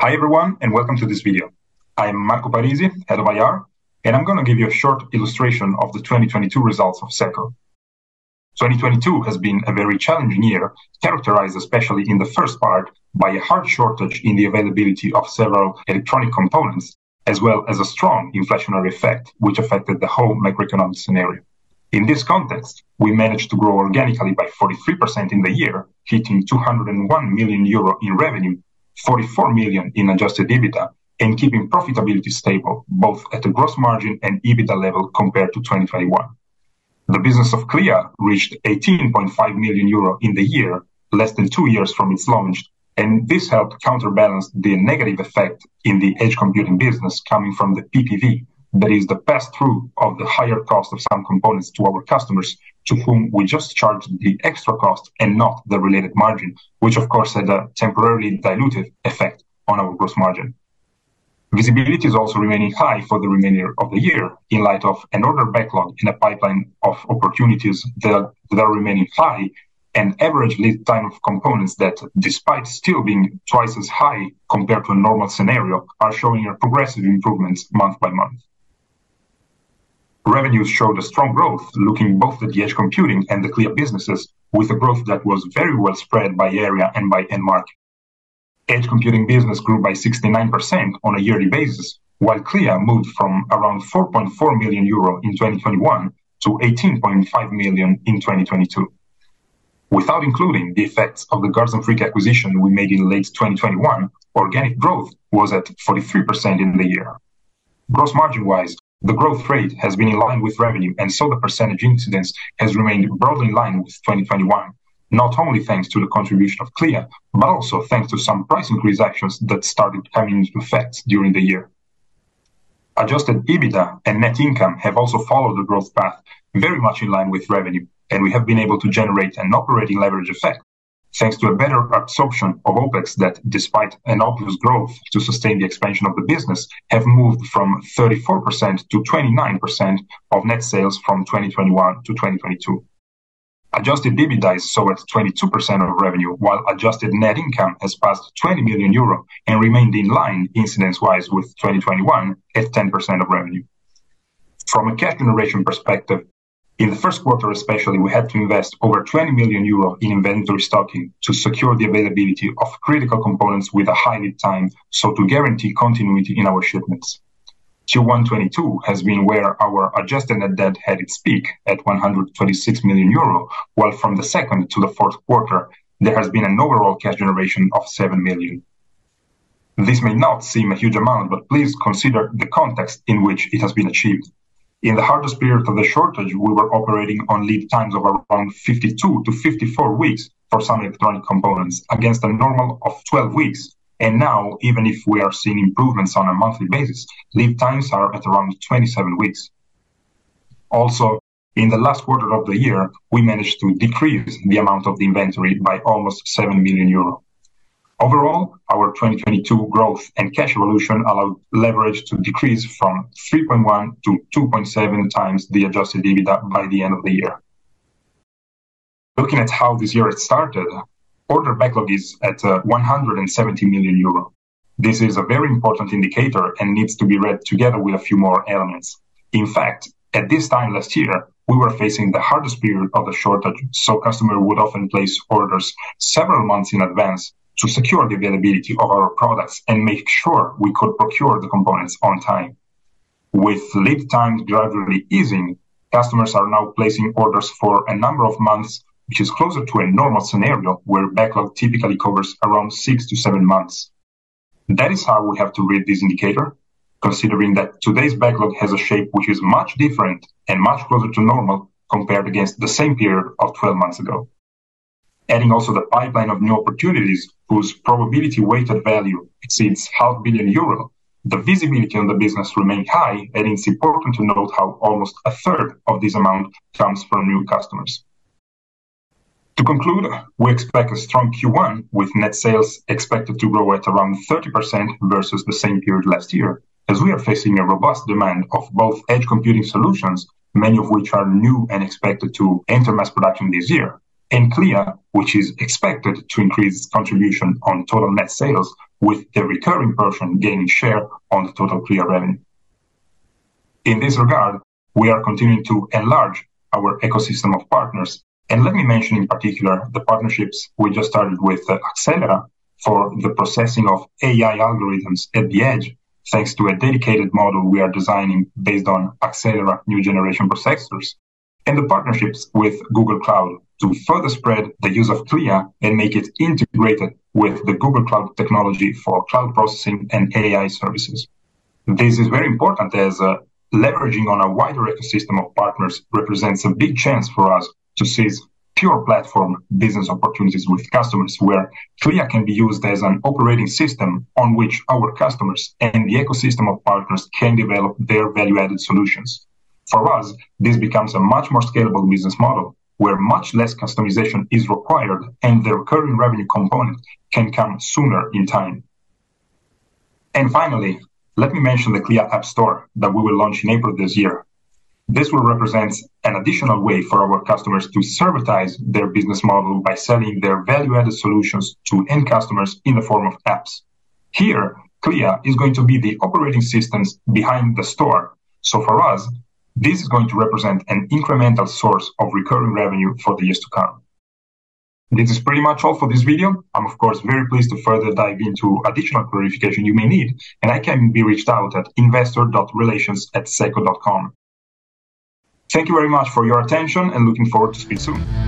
Hi everyone, and welcome to this video. I'm Marco Parisi, Head of IR, and I'm going to give you a short illustration of the 2022 results of SECO. 2022 has been a very challenging year, characterized especially in the first part by a hard shortage in the availability of several electronic components, as well as a strong inflationary effect, which affected the whole macroeconomic scenario. In this context, we managed to grow organically by 43% in the year, hitting 201 million euro in revenue, 44 million in adjusted EBITDA, and keeping profitability stable, both at the gross margin and EBITDA level compared to 2021. The business of Clea reached 18.5 million euro in the year, less than two years from its launch, and this helped counterbalance the negative effect in the edge computing business coming from the PPV, that is the pass-through of the higher cost of some components to our customers, to whom we just charge the extra cost and not the related margin, which of course had a temporarily dilutive effect on our gross margin. Visibility is also remaining high for the remainder of the year in light of an order backlog in a pipeline of opportunities that are remaining high and average lead time of components that, despite still being twice as high compared to a normal scenario, are showing a progressive improvements month by month. Revenues showed a strong growth, looking both at the edge computing and the Clea businesses, with a growth that was very well spread by area and by end market. Edge computing business grew by 69% on a yearly basis, while Clea moved from around 4.4 million euro in 2021 to 18.5 million in 2022. Without including the effects of the Guards Freak acquisition we made in late 2021, organic growth was at 43% in the year. Gross margin-wise, the growth rate has been in line with revenue, and so the percentage incidence has remained broadly in line with 2021, not only thanks to the contribution of Clea, but also thanks to some price increase actions that started coming into effect during the year. Adjusted EBITDA and net income have also followed the growth path very much in line with revenue, and we have been able to generate an operating leverage effect thanks to a better absorption of OpEx that, despite an obvious growth to sustain the expansion of the business, have moved from 34% to 29% of net sales from 2021 to 2022. Adjusted EBITDA is so at 22% of revenue, while adjusted net income has passed 20 million euro and remained in line incidence-wise with 2021 at 10% of revenue. From a cash generation perspective, in the first quarter especially, we had to invest over 20 million euro in inventory stocking to secure the availability of critical components with a high lead time, so to guarantee continuity in our shipments. Q1 2022 has been where our adjusted net debt had its peak at 126 million euro, while from the second to the fourth quarter, there has been an overall cash generation of 7 million. This may not seem a huge amount, but please consider the context in which it has been achieved. In the hardest period of the shortage, we were operating on lead times of around 52 to 54 weeks for some electronic components against a normal of 12 weeks. And now, even if we are seeing improvements on a monthly basis, lead times are at around 27 weeks. Also, in the last quarter of the year, we managed to decrease the amount of the inventory by almost 7 million euro. Overall, our 2022 growth and cash evolution allowed leverage to decrease from 3.1 to 2.7 times the adjusted EBITDA by the end of the year. Looking at how this year started, order backlog is at uh, 170 million euro. This is a very important indicator and needs to be read together with a few more elements. In fact, at this time last year, we were facing the hardest period of the shortage, so customer would often place orders several months in advance to secure the availability of our products and make sure we could procure the components on time. With lead times gradually easing, customers are now placing orders for a number of months, which is closer to a normal scenario where backlog typically covers around six to seven months. That is how we have to read this indicator, considering that today's backlog has a shape which is much different and much closer to normal compared against the same period of 12 months ago. Adding also the pipeline of new opportunities whose probability weighted value exceeds half billion EUR, the visibility on the business remain high, and it's important to note how almost a third of this amount comes from new customers. To conclude, we expect a strong Q1 with net sales expected to grow at around 30% versus the same period last year, as we are facing a robust demand of both edge computing solutions, many of which are new and expected to enter mass production this year, and Clea, which is expected to increase its contribution on total net sales with the recurring portion gaining share on the total Clea revenue. In this regard, we are continuing to enlarge our ecosystem of partners. And let me mention in particular the partnerships we just started with Axelera for the processing of AI algorithms at the edge, thanks to a dedicated model we are designing based on Axelera new generation processors, and the partnerships with Google Cloud to further spread the use of Clea and make it integrated with the Google Cloud technology for cloud processing and AI services. This is very important as uh, leveraging on a wider ecosystem of partners represents a big chance for us to seize pure platform business opportunities with customers where Clea can be used as an operating system on which our customers and the ecosystem of partners can develop their value added solutions. For us, this becomes a much more scalable business model where much less customization is required and the recurring revenue component can come sooner in time. And finally, let me mention the Clea App Store that we will launch in April this year. This will represent an additional way for our customers to servitize their business model by selling their value-added solutions to end customers in the form of apps. Here, Clea is going to be the operating systems behind the store. So for us, this is going to represent an incremental source of recurring revenue for the years to come. This is pretty much all for this video. I'm of course very pleased to further dive into additional clarification you may need, and I can be reached out at investor.relations at seco.com. Thank you very much for your attention and looking forward to speak soon.